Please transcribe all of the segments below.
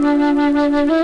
¡Gracias!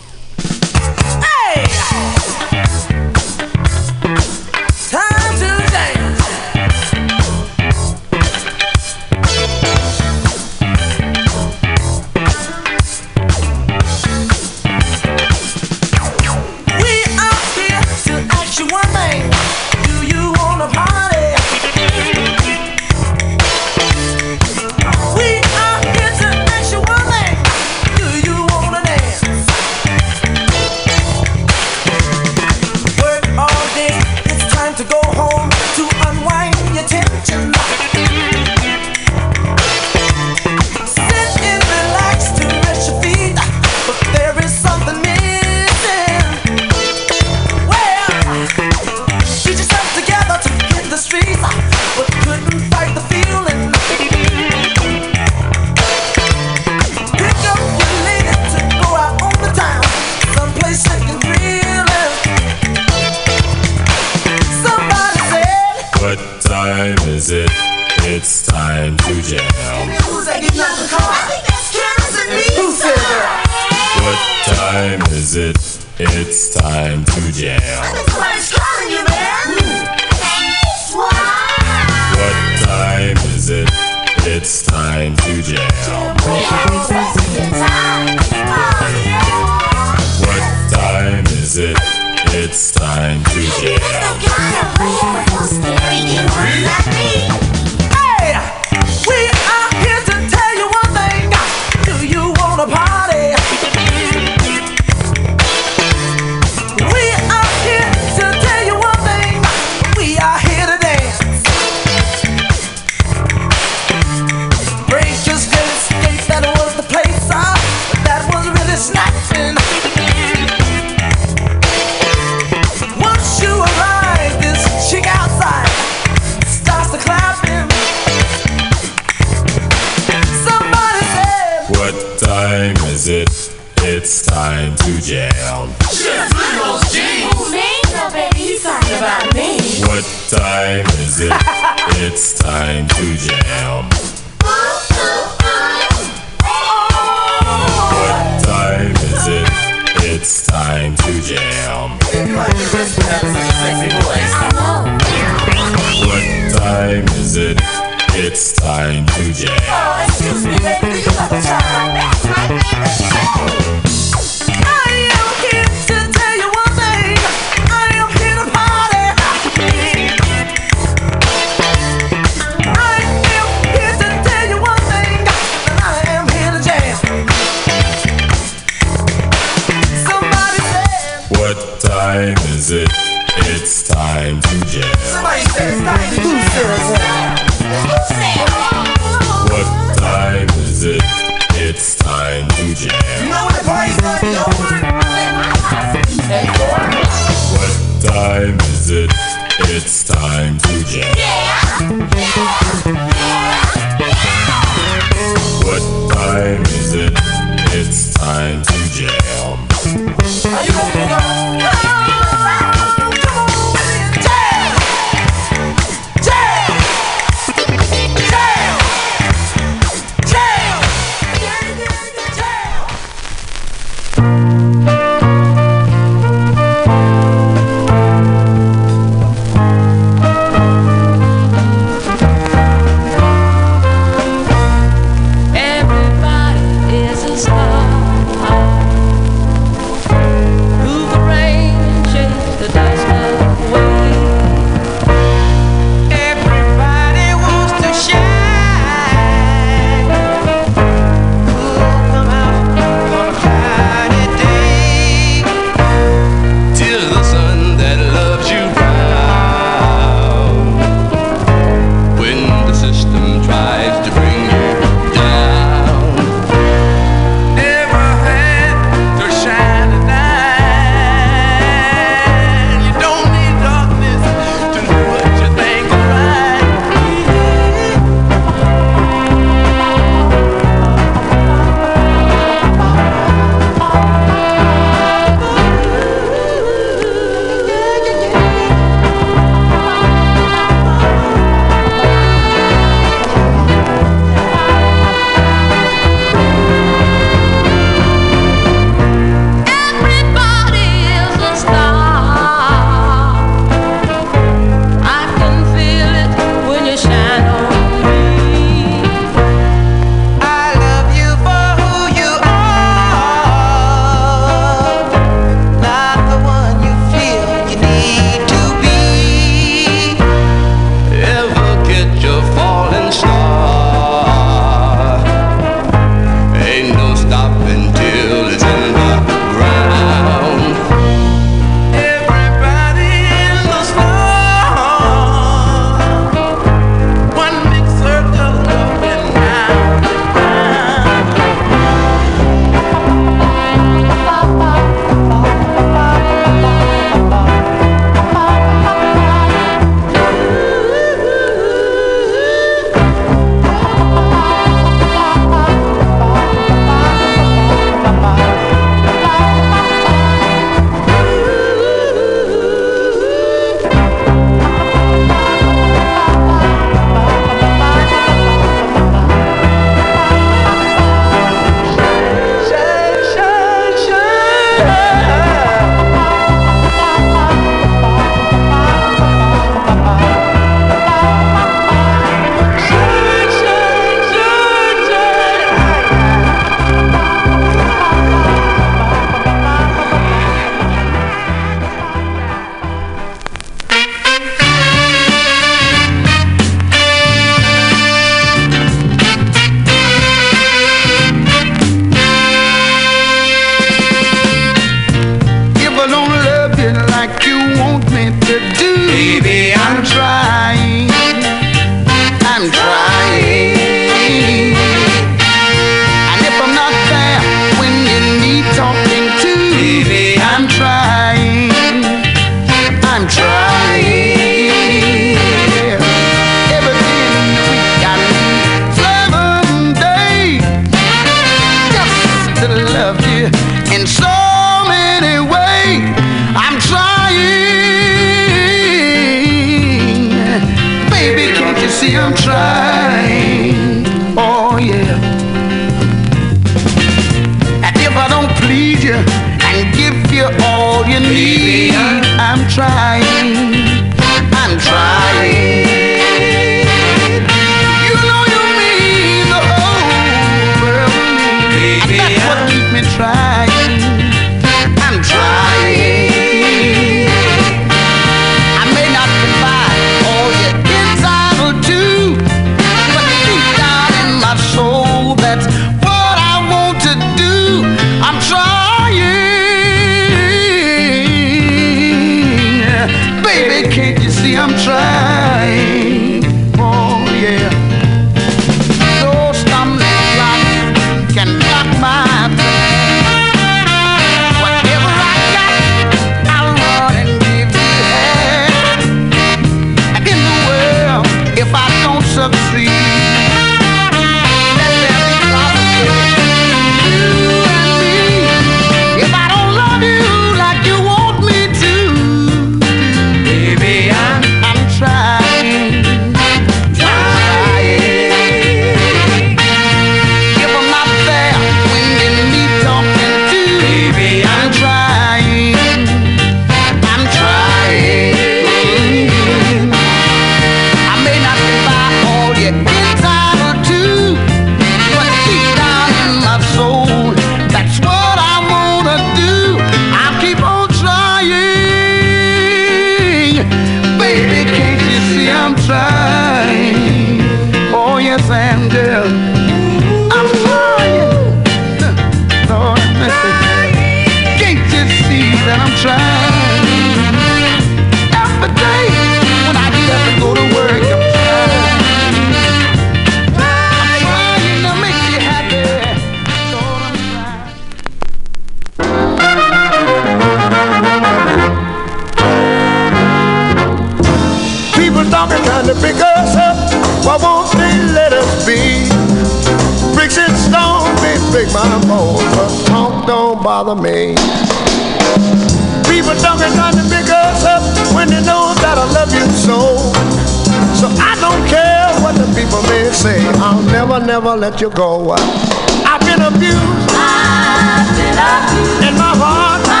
you go. I've been abused. I've been abused. And my heart. My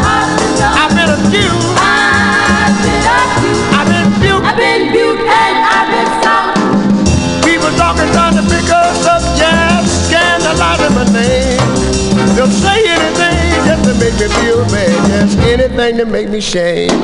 heart been I've been accused. I've been accused. I've been buked. I've been buked and I've been sunk. People talking to pick us up, jab, scandalizing my name. They'll say anything just to make me feel bad, just anything to make me shame.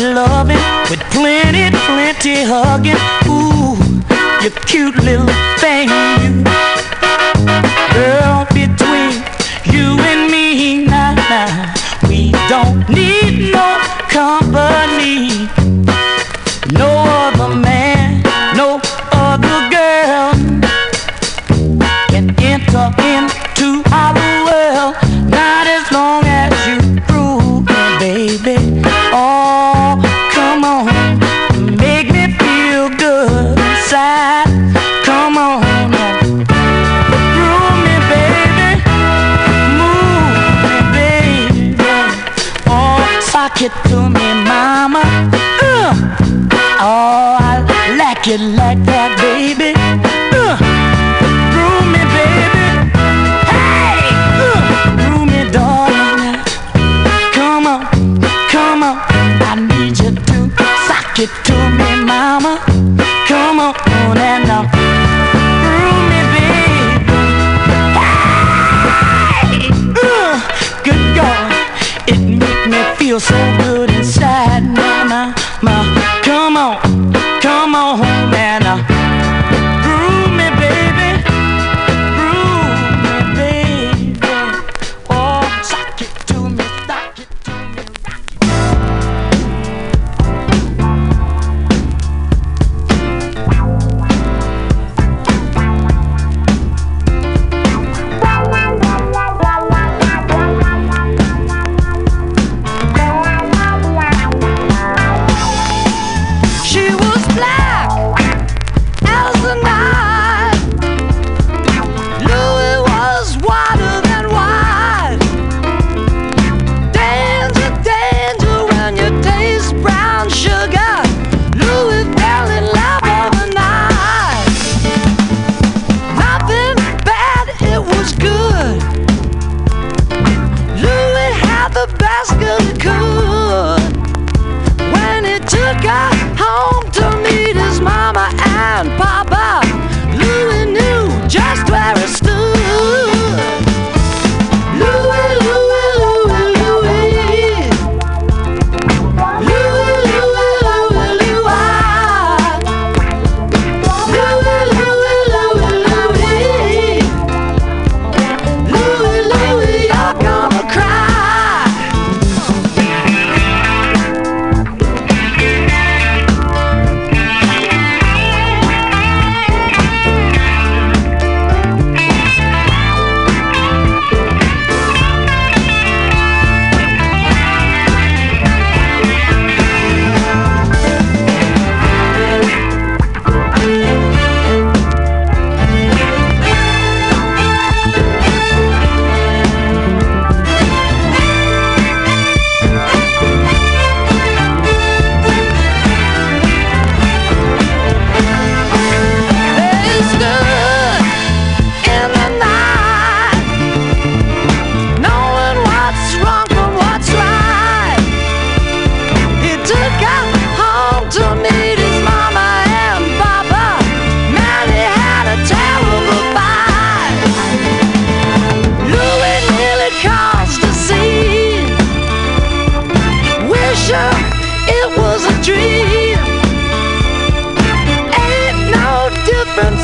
loving with plenty, plenty hugging. Ooh, you cute little thing, you girl.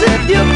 if you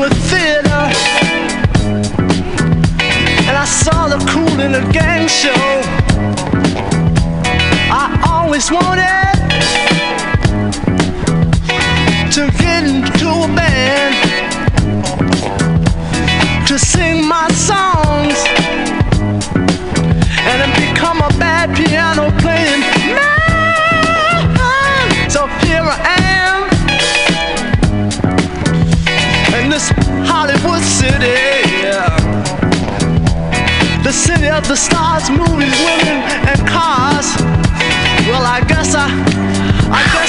with theater. And I saw the cool in a gang show. I always wanted To get into a band To sing my song. the stars, movies, women, and cars. Well, I guess I, I guess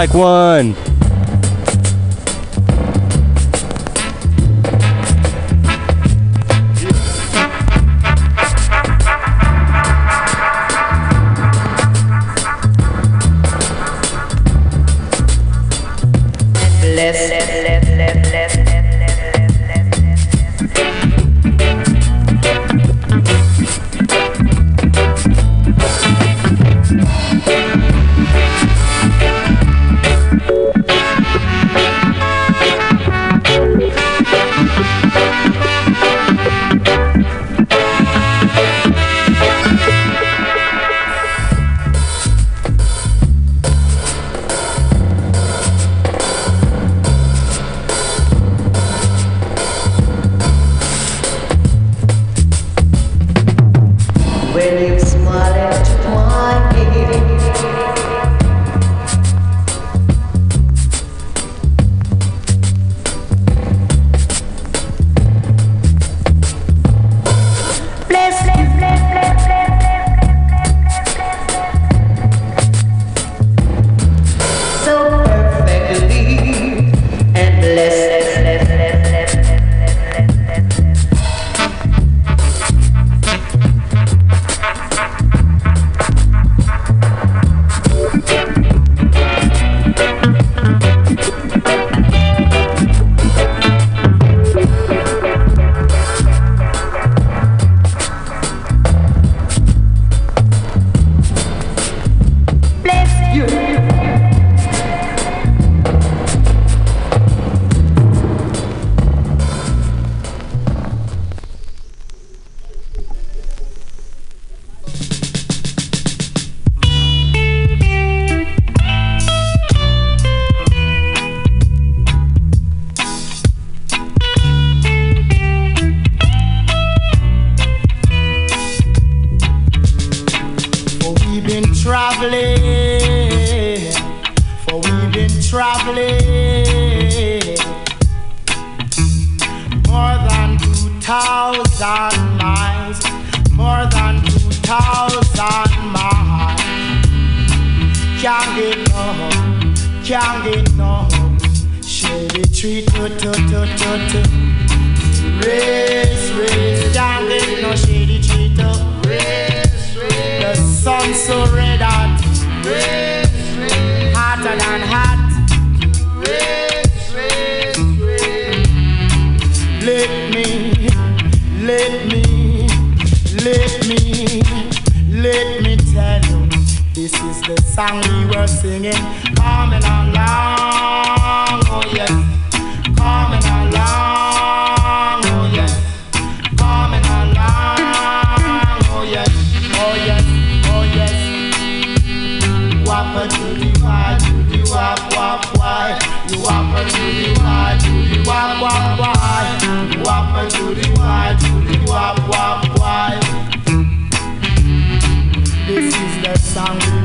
Mike one. Song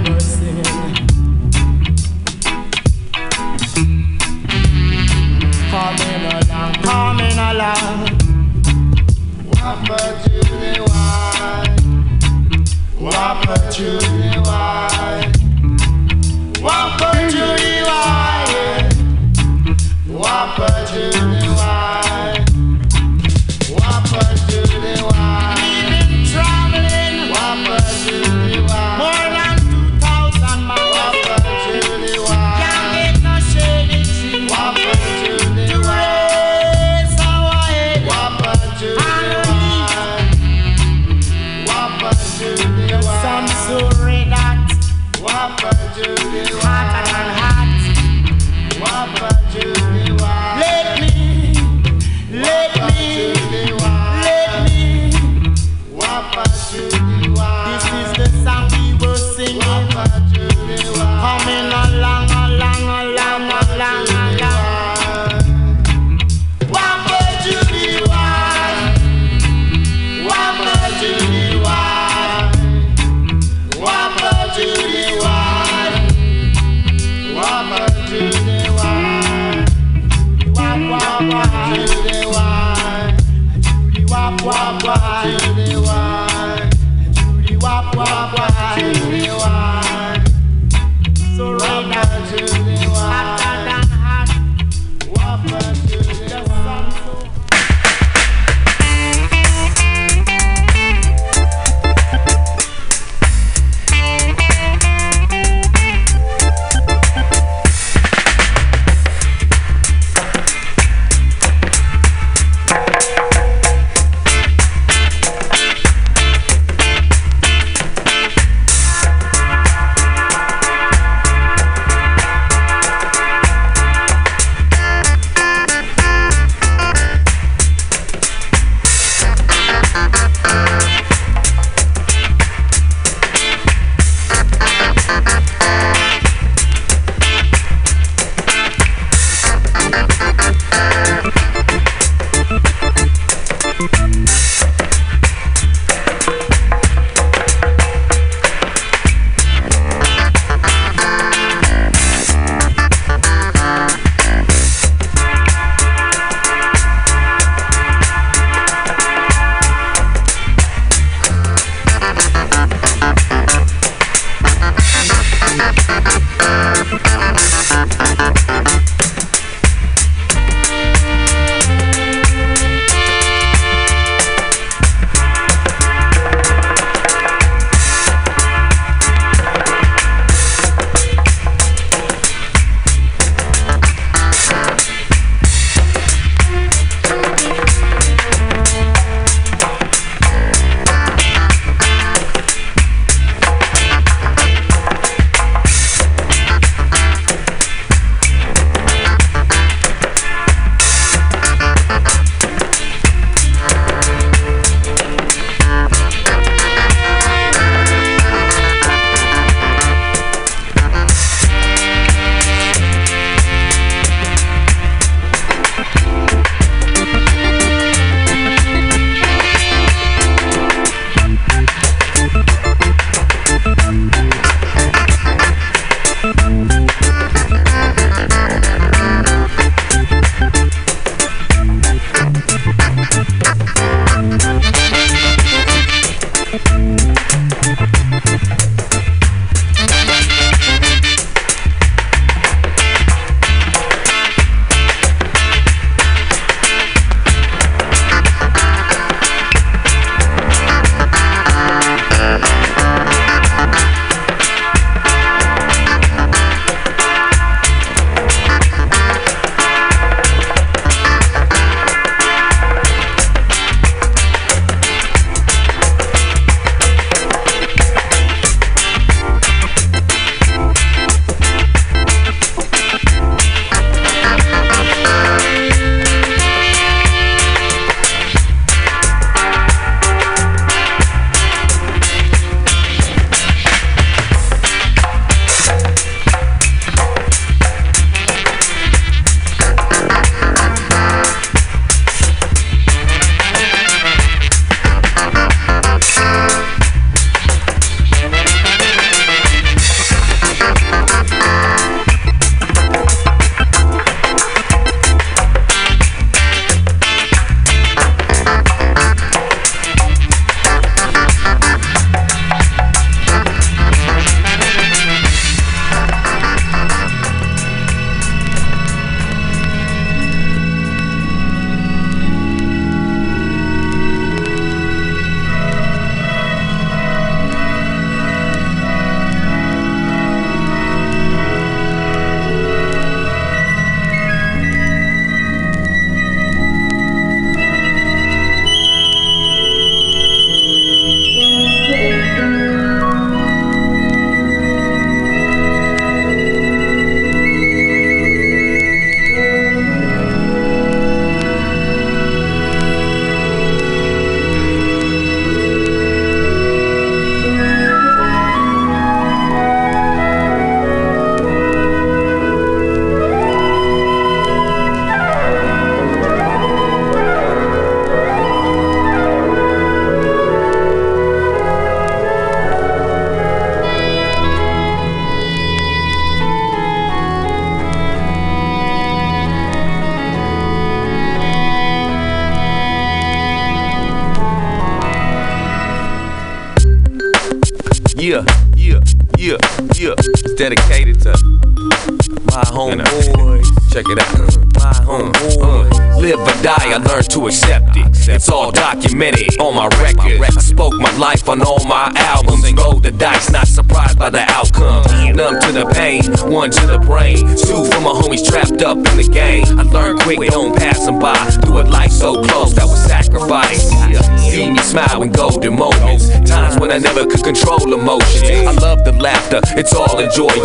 all in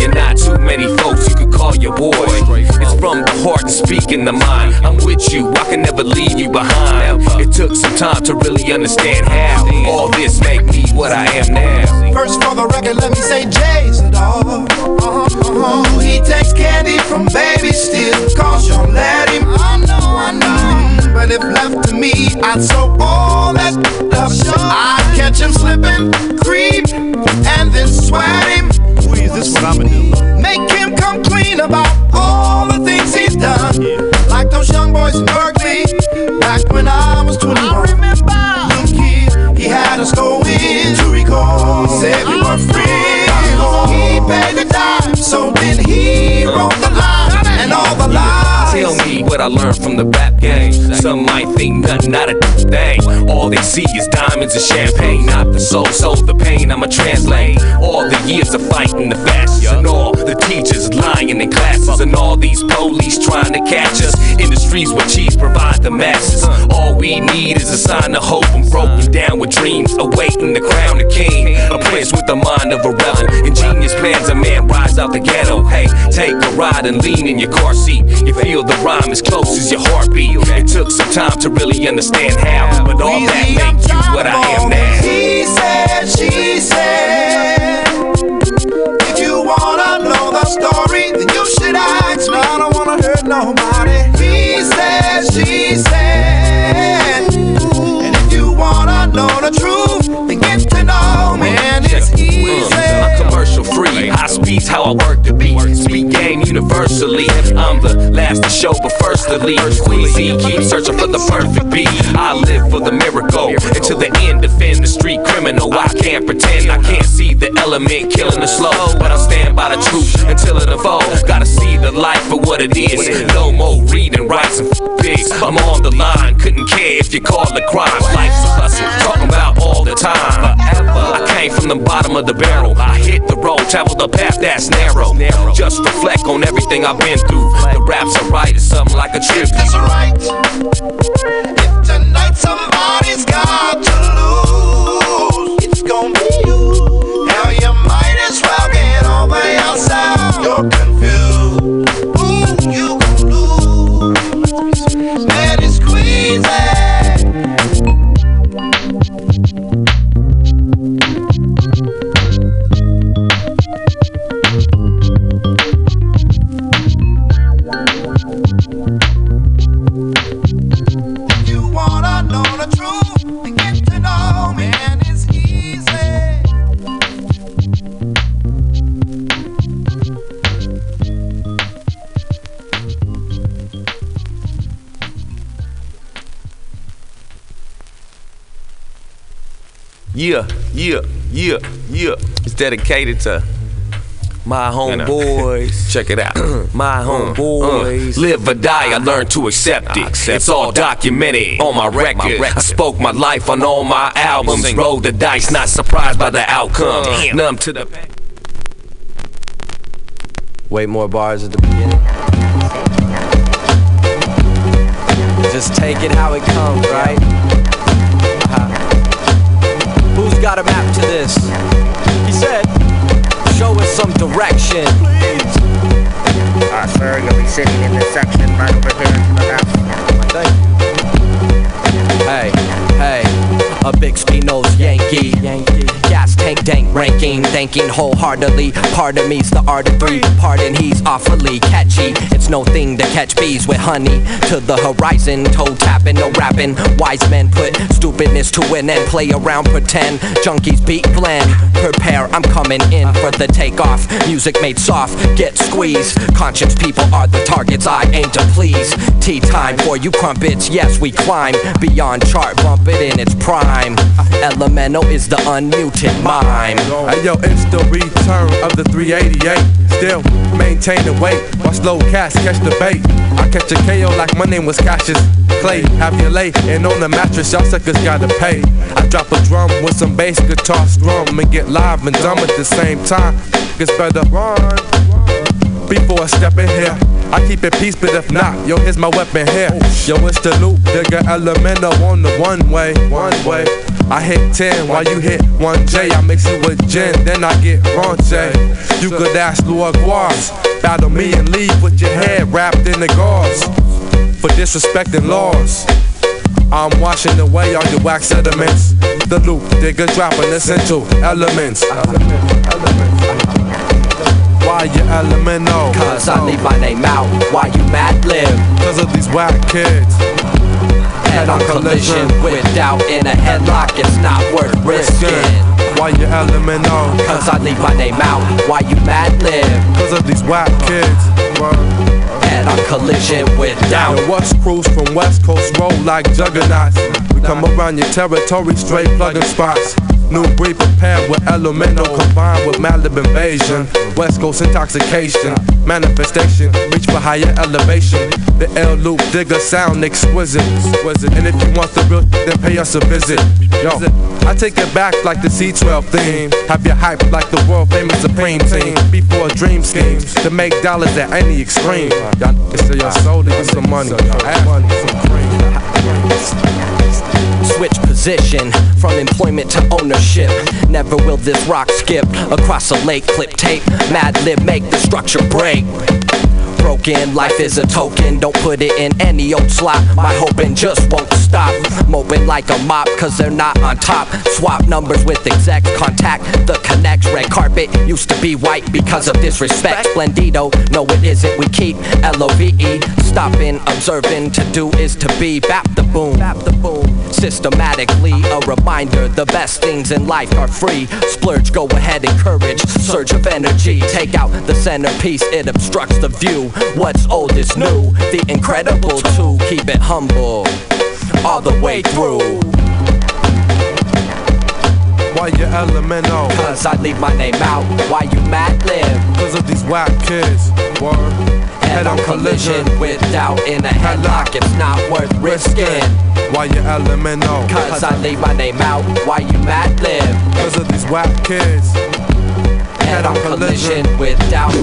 and champagne, not the soul, so the pain I'ma translate. All the years of fighting the fascists and all the teachers lying in classes and all these police trying to catch us in the streets where cheese provide the masses. All we need is a sign of hope and broken down with dreams, awaiting the crown of king. A prince with the mind of a rebel, ingenious plans. A man rise out the ghetto. Hey, take a ride and lean in your car seat. You feel the rhyme as close as your heartbeat. It took some time to really understand how, but all that made you what I am now. He said, she said. Nobody. He said, she said. And if you wanna know the truth, How I work the beat. Speak game universally. I'm the last to show, but first to leave. Squeezy, keep searching for the perfect beat. I live for the miracle. Until the end, defend the street criminal. I can't pretend I can't see the element killing the slow. But I'll stand by the truth until it evolves. Gotta see the life for what it is. No more reading, rights, and pigs. I'm on the line, couldn't care if you call it crime. Life's a hustle, talking about all the time. I came from the bottom of the barrel. I hit the road, traveled the path that's narrow. Just reflect on everything I've been through. The raps are right, it's something like a tribute. Right. If tonight somebody's got to Yeah, yeah, yeah. It's dedicated to my homeboys. Check it out. my mm, mm. homeboys. live or die, I learned to accept it. It's all documented on my record. my record. I spoke my life on all my albums. Rolled the dice, not surprised by the outcome. Uh. Numb to the. Wait more bars at the beginning. Just take it how it comes, right? Who's got a map to this? He said, show us some direction. Please. Ah, sir, you'll be sitting in this section right over here to the left. Thank you. Hey, hey, a big Spinos Yankee. Yankee. Gas tank dank ranking, thanking wholeheartedly. Pardon me's the art of three. Pardon he's awfully catchy. It's no thing to catch bees with honey to the horizon. Toe tapping, no rapping. Wise men put stupidness to an end. Play around, pretend. Junkies beat blend. Prepare, I'm coming in for the takeoff. Music made soft, get squeezed. Conscience people are the targets I aim to please. Tea time for you crumpets. Yes, we climb beyond chart, bump it in its prime. Elemental is the unmuted mime. Hey yo, it's the return of the 388. Still maintain the weight while slow cats catch the bait. I catch a KO like my name was Cassius Clay. Have you lay and on the mattress, y'all suckers gotta pay. I drop a drum with some bass guitar strum and get live and dumb at the same time. It's better run before I step in here. I keep it peace, but if not, yo, here's my weapon here. Yo, it's the loop, digger elemental on the one way, one way. I hit 10 while you hit 1J. I mix it with gin, then I get raunchy. You could ask Lord Quas, battle me and leave with your head wrapped in the gauze. For disrespecting laws. I'm washing away all your wax sediments. The loop, digger dropping essential elements. Why you elemental? Cause I leave my name out. Why you mad live? Cause of these whack kids. Head on collision with doubt in a headlock. It's not worth risking. Why you elemental? Cause I leave my name out. Why you mad live? Cause of these whack kids. Head on collision with doubt. The West Cruise from West Coast roll like juggernauts. We come around your territory straight plugging spots. New breed prepared with elemental combined with Madlib invasion. West Coast intoxication, manifestation, reach for higher elevation. The L loop digger sound exquisite. exquisite. And if you want the real, then pay us a visit. Yo, I take it back like the C12 theme. Have you hyped like the world famous Supreme team. Before dream schemes to make dollars at any extreme. Y'all niggas sell your soul to get some money. Money, some cream. Switch position from employment to ownership. Never will this rock skip across a lake. Clip tape, mad lib, make the structure break. Broken, life is a token. Don't put it in any old slot. My hoping just won't stop. Moping like a mop, cause they're not on top. Swap numbers with execs, contact the connects. Red carpet used to be white because of disrespect. Splendido, no, it isn't. We keep L O V E. Stopping, observing, to do is to be. Bap the boom, bap the boom. Systematically, a reminder the best things in life are free. Splurge, go ahead, encourage. Surge of energy, take out the centerpiece, it obstructs the view. What's old is new, the incredible two. Keep it humble, all the way through. Why you elemental? Cause I leave my name out. Why you mad lib? Cause of these whack kids. Word. Head on collision with doubt in a headlock. It's not worth risking. Why you elemental? Cause I leave my name out. Why you mad lib? Cause of these whack kids. Head on collision with doubt.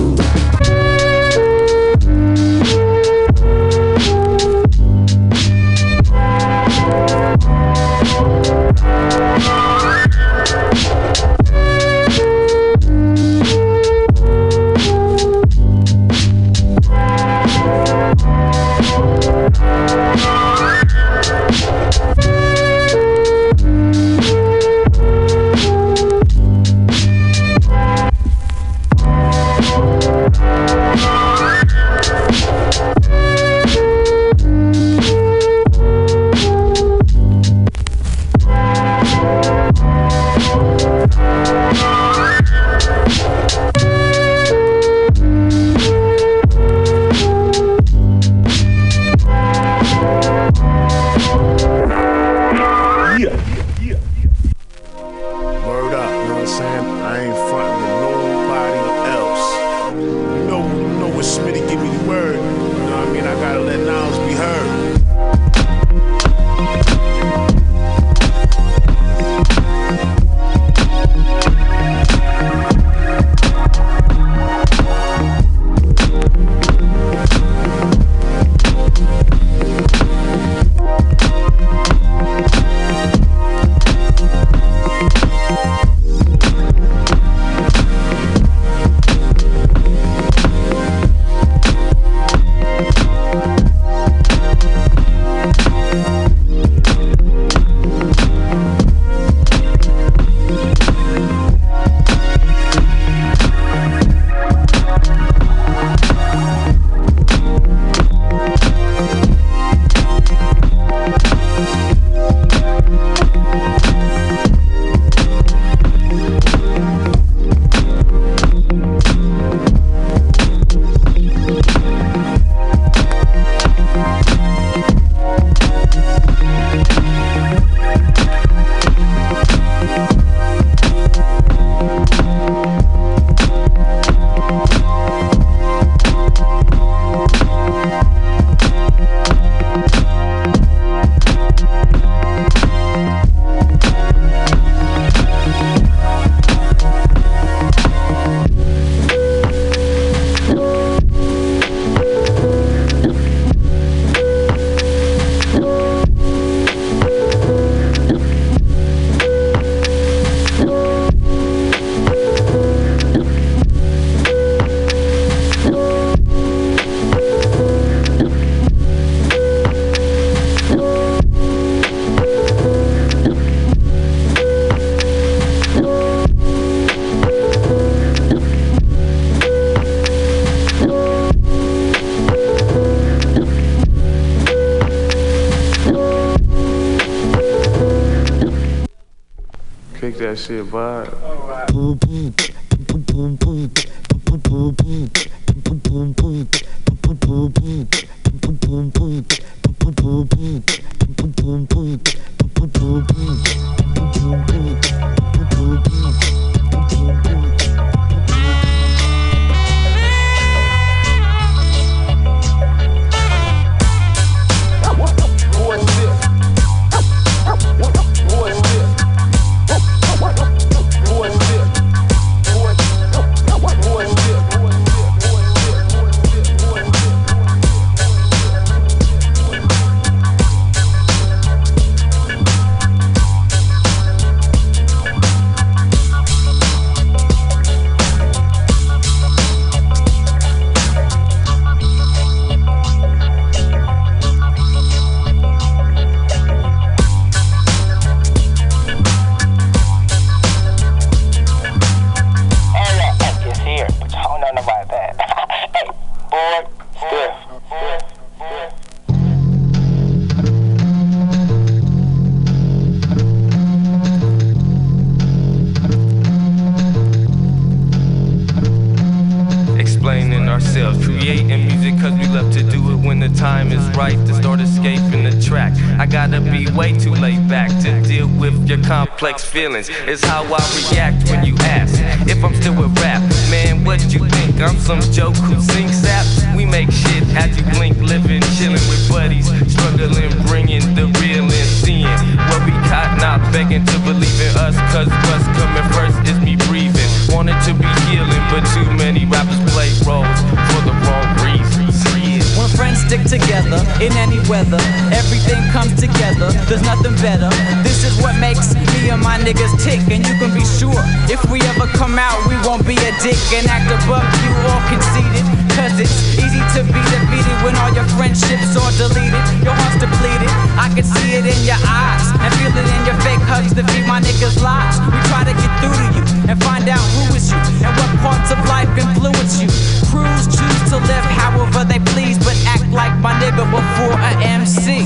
Shit, vibe. Ourselves. Uh, creating music cause we love to do it when the time is right to start escaping the track. I gotta be way too laid back to deal with your complex feelings. It's how I react when you ask if I'm still with rap. Man, what you think? I'm some joke who sings sap. We make shit as you blink, living, chilling with buddies, struggling, bringing the real in, seeing what we caught, not begging to believe in us. Cause what's coming first is me breathing. Wanted to be healing, but too many rappers play roles for the wrong reasons. When friends stick together in any weather, everything comes together. There's nothing better. This is what makes me and my niggas tick. And you can be sure if we ever come out, we won't be a dick and act above you all conceited. Cause it's easy to be defeated when all your friendships are deleted. Your heart's depleted. I can see it in your eyes and feel it in your fake hugs to feed my niggas' lies. We try to get through to you and find out who is you and what parts of life influence you. Crews choose to live however they please, but act like my nigga before a MC.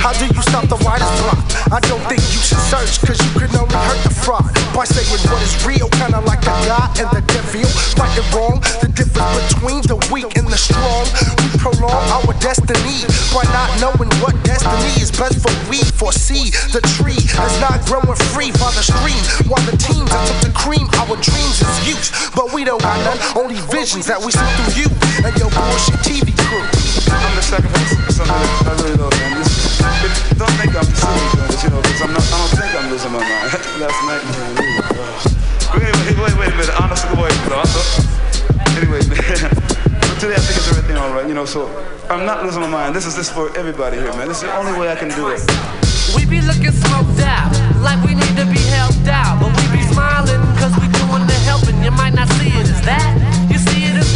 How do you stop the writer's block? I don't think you should search, cause you can only hurt the fraud by saying what is real, kinda like the God and the devil. Right and wrong, the difference between the weak and the strong. We prolong our destiny by not knowing what destiny is best for we foresee. The tree is not growing free by the stream, while the teams that took the cream, our dreams is use. But we don't got none, only visions that we see through you and your bullshit TV crew. I'm the sacrifice of something I really love, man. This, it, don't think I'm silly doing this, you know, because I'm not, I don't think I'm losing my mind. Last night, man. ooh, uh, Wait, wait, wait, wait a minute. Honest to wait, though. Anyway, man. Today I think it's everything all right, you know, so I'm not losing my mind. This is this for everybody here, man. This is the only way I can do it. We be looking smoked out, like we need to be helped out. But we be smiling, cause we doing the helping. You might not see it as that,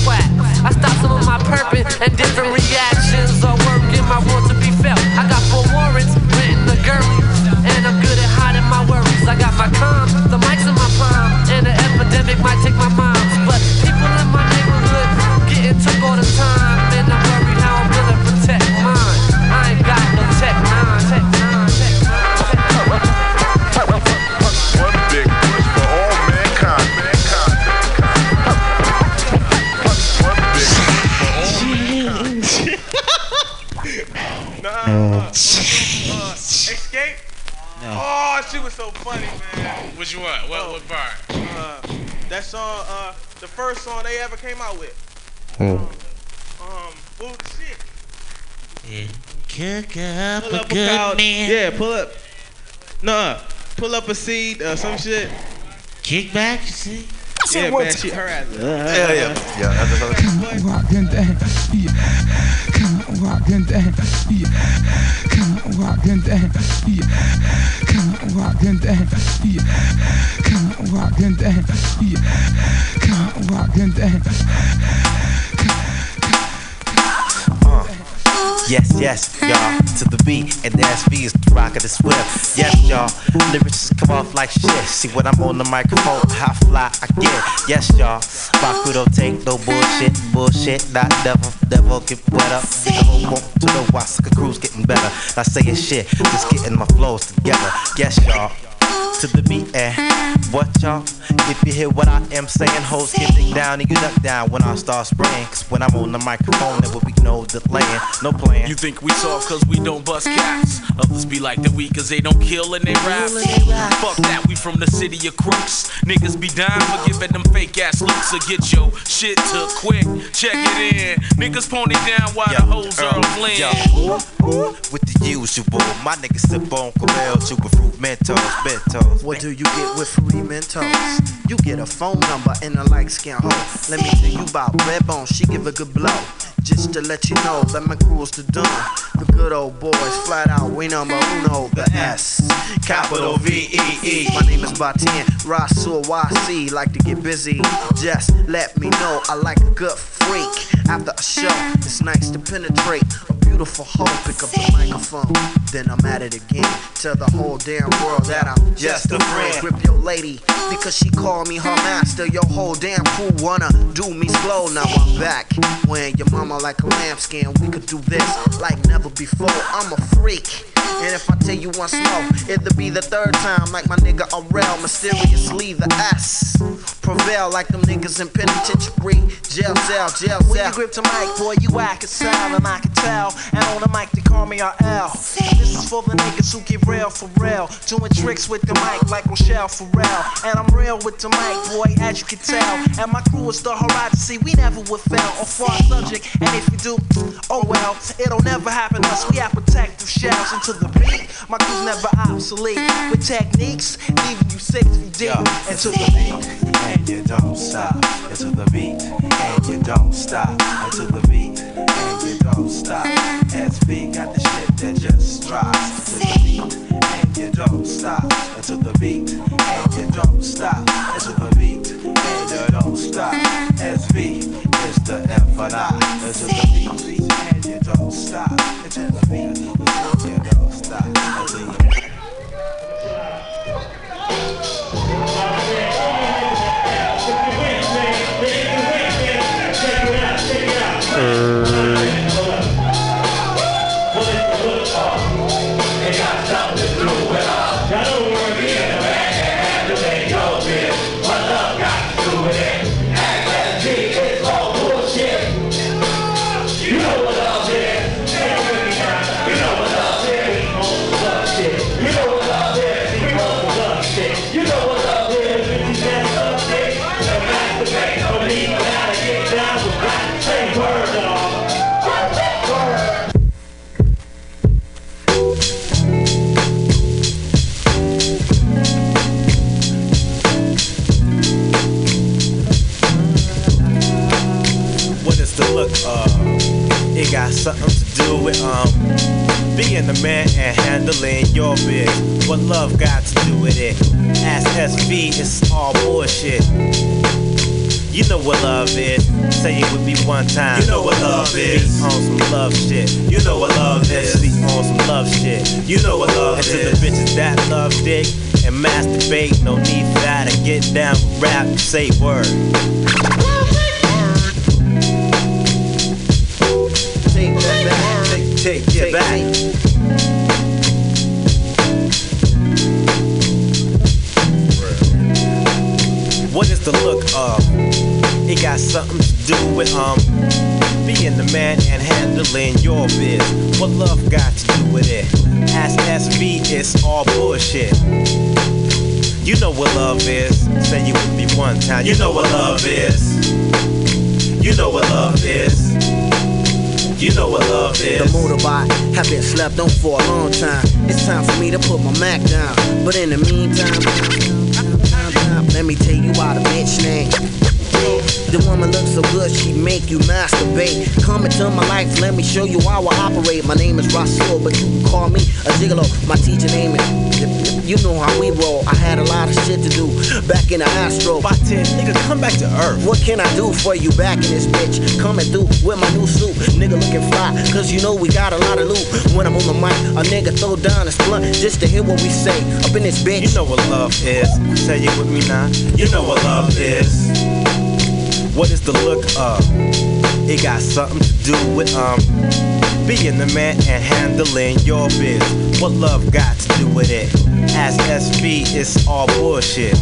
whack. I stop some of my purpose and different reactions are working my want to be felt. I got four warrants, written the girly, and I'm good at hiding my worries. I got my calm, the mics in my palm, and the epidemic might take my moms. Funny, man. Which one? What, what part? Uh, that song, uh, the first song they ever came out with. Oh. Um, what was the shit? Cook up Pull a up good cow- man. Yeah, pull up. Nah, pull up a seed, uh, some shit. Kick back, you see? Yeah, man, she, her ass. Yeah, yeah, yeah. That's, that's, Walking down, yeah. Come walking down, yeah. Come walking down, yeah. Come walking down, yeah. Come walking down, yeah. Come walking down. Yes, yes, y'all. To the beat and the SV is the rock of the swift. Yes, y'all. Lyrics come off like shit. See when I'm on the microphone, how fly I get. Yes, y'all. Baku don't take no bullshit. Bullshit, not devil. Devil get wetter. Nigga who want to know why sucker crew's getting better. Not saying shit, just getting my flows together. Yes, y'all. To the beat and what y'all? If you hear what I am saying, hoes get it down and you duck down when I start spraying. Cause when I'm on the microphone, there will be no delaying, no playing. You think we soft cause we don't bust caps. Others be like the weak cause they don't kill and they rap. Fuck that, we from the city of crooks. Niggas be dying for giving them fake ass looks to get your shit took quick. Check it in. Niggas pony down while the hoes are um, fleeing. Yo, with the usual, my niggas sip on Corel, chew with fruit Mentos, Mentos. What do you get with free Mentos? You get a phone number and a light skin hoe. Let me tell you about Redbone, she give a good blow. Just to let you know that my crew is the done. The good old boys, flat out, we number uno, the S. Capital V E E. My name is Batin, Rasul YC. Like to get busy, just let me know. I like a good freak. After a show, it's nice to penetrate. A beautiful hoe, pick up the microphone. Then I'm at it again. Tell the whole damn world that I'm just a friend. Grip your lady because she called me her master. Your whole damn crew wanna do me slow. Now I'm back. When your mama like a lambskin, we could do this like never before. I'm a freak. And if I tell you once more, it'll be the third time, like my nigga Aurel, mysteriously the S. Prevail like them niggas in penitentiary. Jail cell, jail cell. When you grip the mic, boy, you act a sound and I can tell. And on the mic, they call me RL. This is for the niggas who get real for real. Doing tricks with the mic like Rachelle Ferrell. And I'm real with the mic, boy, as you can tell. And my crew is the horizon. See, we never would fail on far subject. And if you do, oh well, it'll never happen us. We have protective shells into the beat. My crew's never obsolete. With techniques, leaving you six feet deep. Into the beat. and you don't stop. Until the beat, and you don't stop. Until the beat, and you don't stop. SB got the shit that just drops. To the beat, and you don't stop. Until the beat, and you don't stop. Until the beat, and you don't stop. SB is the F and I. Until the beat, and you don't stop. Until the beat, and you don't stop until the beat. What got something to do with um being the man and handling your biz. What love got to do with it? Ask SV, it's all bullshit. You know what love is. Say it with me one time. You know what love is. On some love shit. You know what love is. Sleep on some love shit. You know what love and is. And to the bitches that love dick and masturbate, no need for that. To get down rap, say word. Take, get back. What is the look of? It got something to do with um being the man and handling your biz. What love got to do with it? Ask SB, it's all bullshit. You know what love is. Say you with me one time. You know what love is. You know what love is. You know what love is. The motorbike have been slept on for a long time. It's time for me to put my Mac down. But in the meantime, let me tell you why the bitch name. The woman looks so good, she make you masturbate. Come into my life, let me show you how I operate. My name is Rasul, but you can call me a gigolo. My teacher name is. You know how we roll. I had a lot of shit to do back in the Astro. By 10, nigga, come back to earth. What can I do for you back in this bitch? Coming through with my new suit. Nigga looking fly, cause you know we got a lot of loot. When I'm on the mic, a nigga throw down his blunt just to hear what we say. Up in this bitch. You know what love is. Say it with me now. You know what love is. What is the look of? It got something to do with um being the man and handling your biz. What love got to do with it? As SV, it's all bullshit.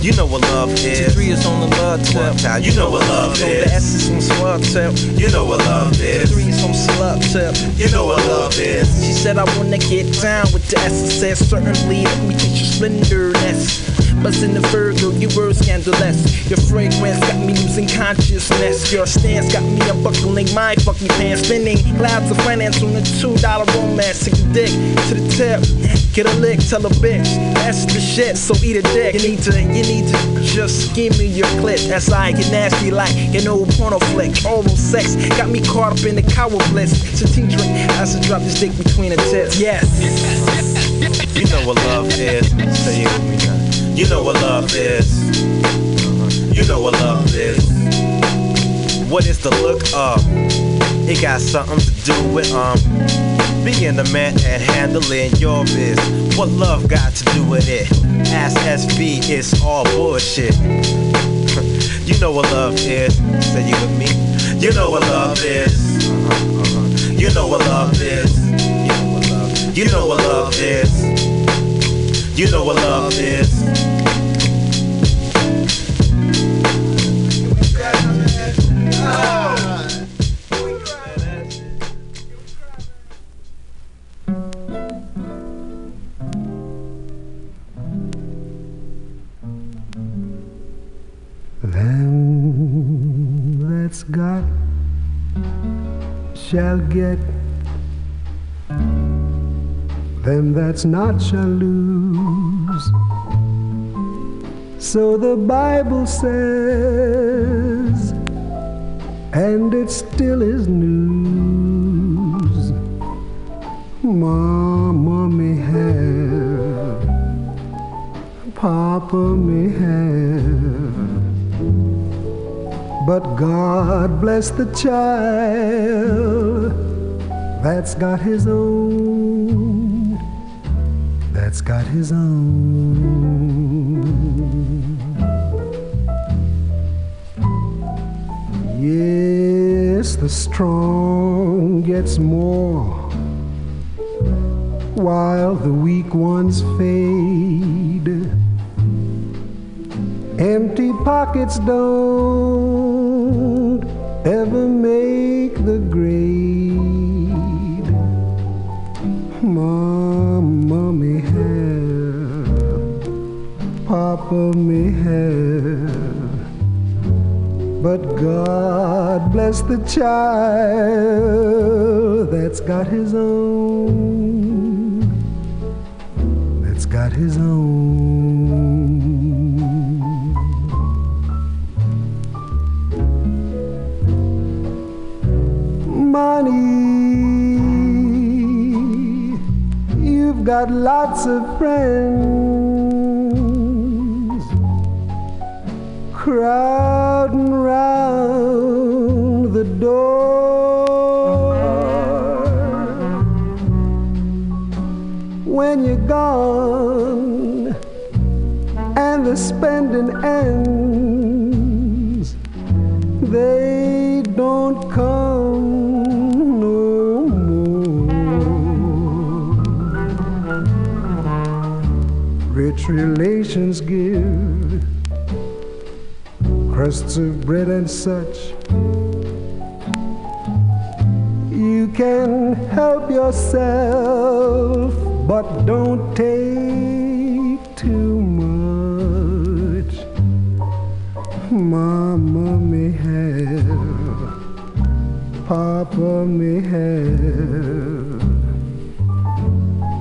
You know what love is. Three is on the love tip. time. You know what love is. the S is on swag tip. You know what love is. Three is on slut tip. You know what love is. She said I wanna get down with the S. I said certainly let me teach you splendorness. But in the Virgo, you were scandalous. Your fragrance got me losing consciousness. Your stance got me unbuckling my fucking pants. Spending clouds of finance on a two dollar romance. Take the dick to the tip. Get a lick, tell a bitch. That's the shit, so eat a dick. You need to, you need to just give me your clit. That's I get nasty like an old porno flick. Oral sex got me caught up in the cower bliss. So tea drink I drop this dick between the tips. Yes. You know what love is. Me now. You know what love is. You know what love is. What is the look of? It got something to do with um being the man and handling your biz. What love got to do with it? Ask SB, it's all bullshit. you know what love is. Say you with me. You know what love is. You know what love is. You know what love You know what love is. You know what love is. Them that's got shall get, them that's not shall lose. So the Bible says, and it still is news. Mama may have, Papa may have. But God bless the child that's got his own, that's got his own. Yes, the strong gets more while the weak ones fade. Empty pockets don't ever make the grade. Papa may have, but God bless the child that's got his own, that's got his own. money. You've got lots of friends crowding round the door. When you're gone and the spending ends, they don't come no more. Rich relations give crusts of bread and such. You can help yourself, but don't take too much. Mama may have, Papa may have,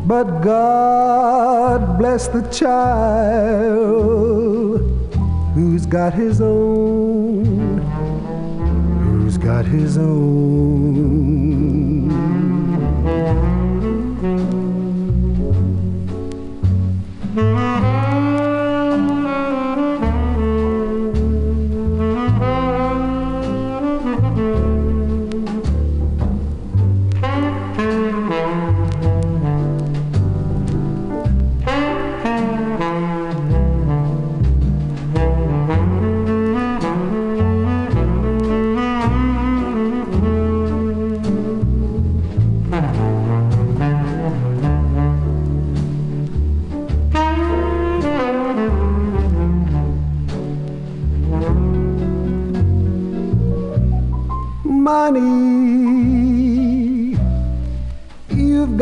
but God bless the child who's got his own, who's got his own.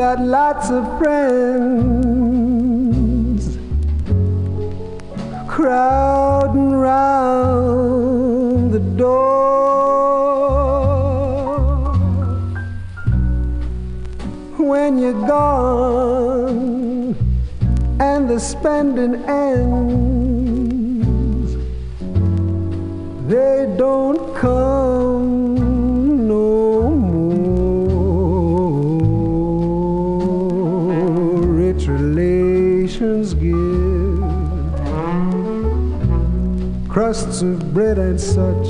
Got lots of friends crowding round the door. When you're gone and the spending ends, they don't come crusts of bread and such.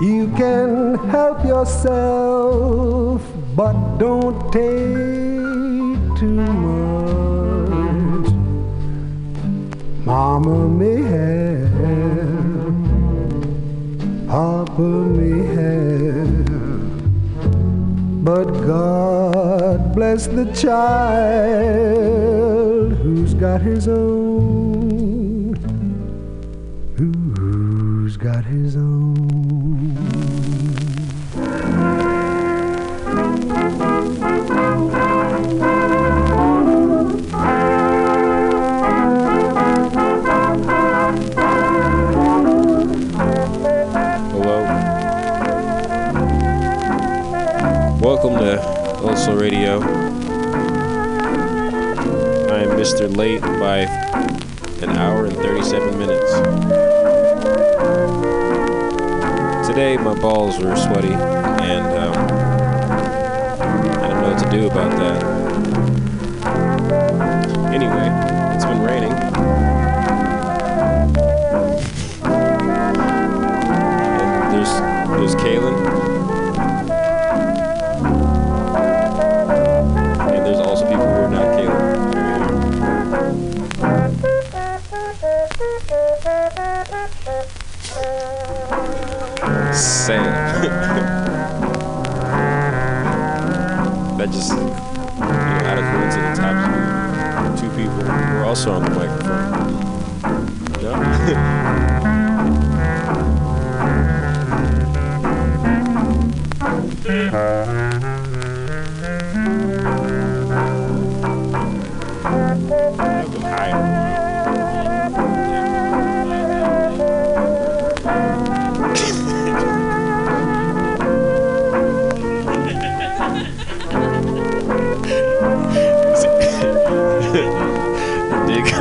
You can help yourself, but don't take too much. Mama may have, Papa may have, but God bless the child who's got his own. Who's got his own. Hello. Welcome to OldSoul Radio. I am Mr. Late by an hour and 37 minutes. Today my balls were sweaty and um, I don't know what to do about that. Anyway, it's been raining. There's there's Kalen. Just, you know, out of coincidence two people who are also on the microphone.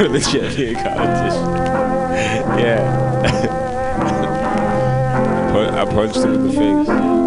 To the champion competition. Yeah. I punched him in the face.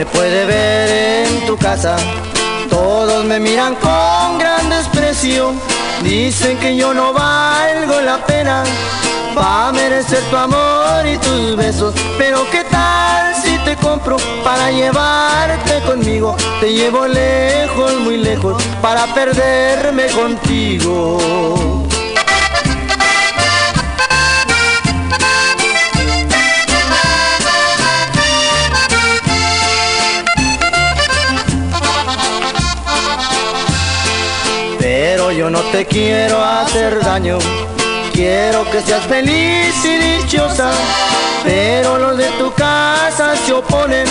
Me puede ver en tu casa. Todos me miran con gran desprecio. Dicen que yo no valgo la pena. Va a merecer tu amor y tus besos. Pero qué tal si te compro para llevarte conmigo. Te llevo lejos, muy lejos, para perderme contigo. No te quiero hacer daño. Quiero que seas feliz y dichosa. Pero los de tu casa se oponen.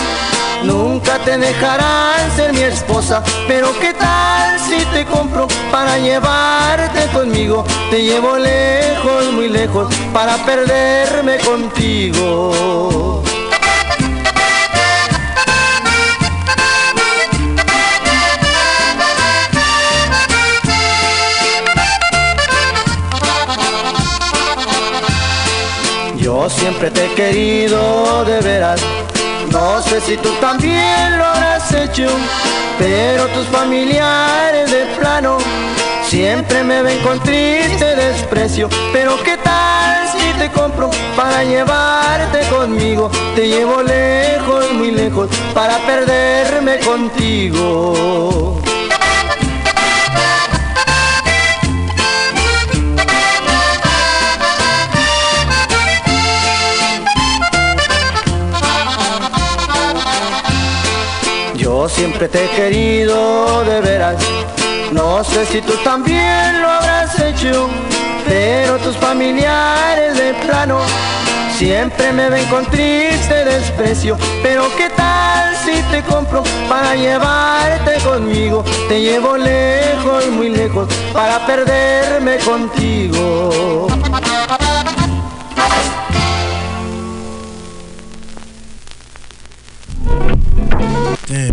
Nunca te dejarán ser mi esposa. Pero qué tal si te compro para llevarte conmigo. Te llevo lejos, muy lejos, para perderme contigo. Siempre te he querido de veras. No sé si tú también lo habrás hecho, pero tus familiares de plano siempre me ven con triste desprecio. Pero qué tal si te compro para llevarte conmigo. Te llevo lejos, muy lejos, para perderme contigo. Siempre te he querido de veras. No sé si tú también lo habrás hecho, pero tus familiares de plano siempre me ven con triste desprecio. Pero qué tal si te compro para llevarte conmigo. Te llevo lejos, muy lejos, para perderme contigo. Right.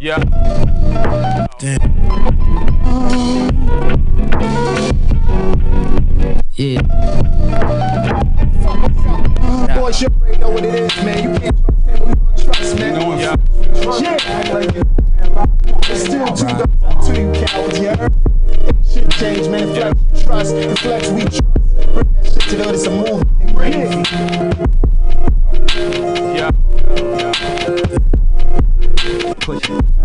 Yeah. Yeah. Boys, you already know what it is, man. You can't trust him, we don't trust, man. Yeah. Yeah. It's still 2002, cowards, you heard? Shit change, man, flex trust, flex we trust. Bring that shit to the it's a yeah. Push it.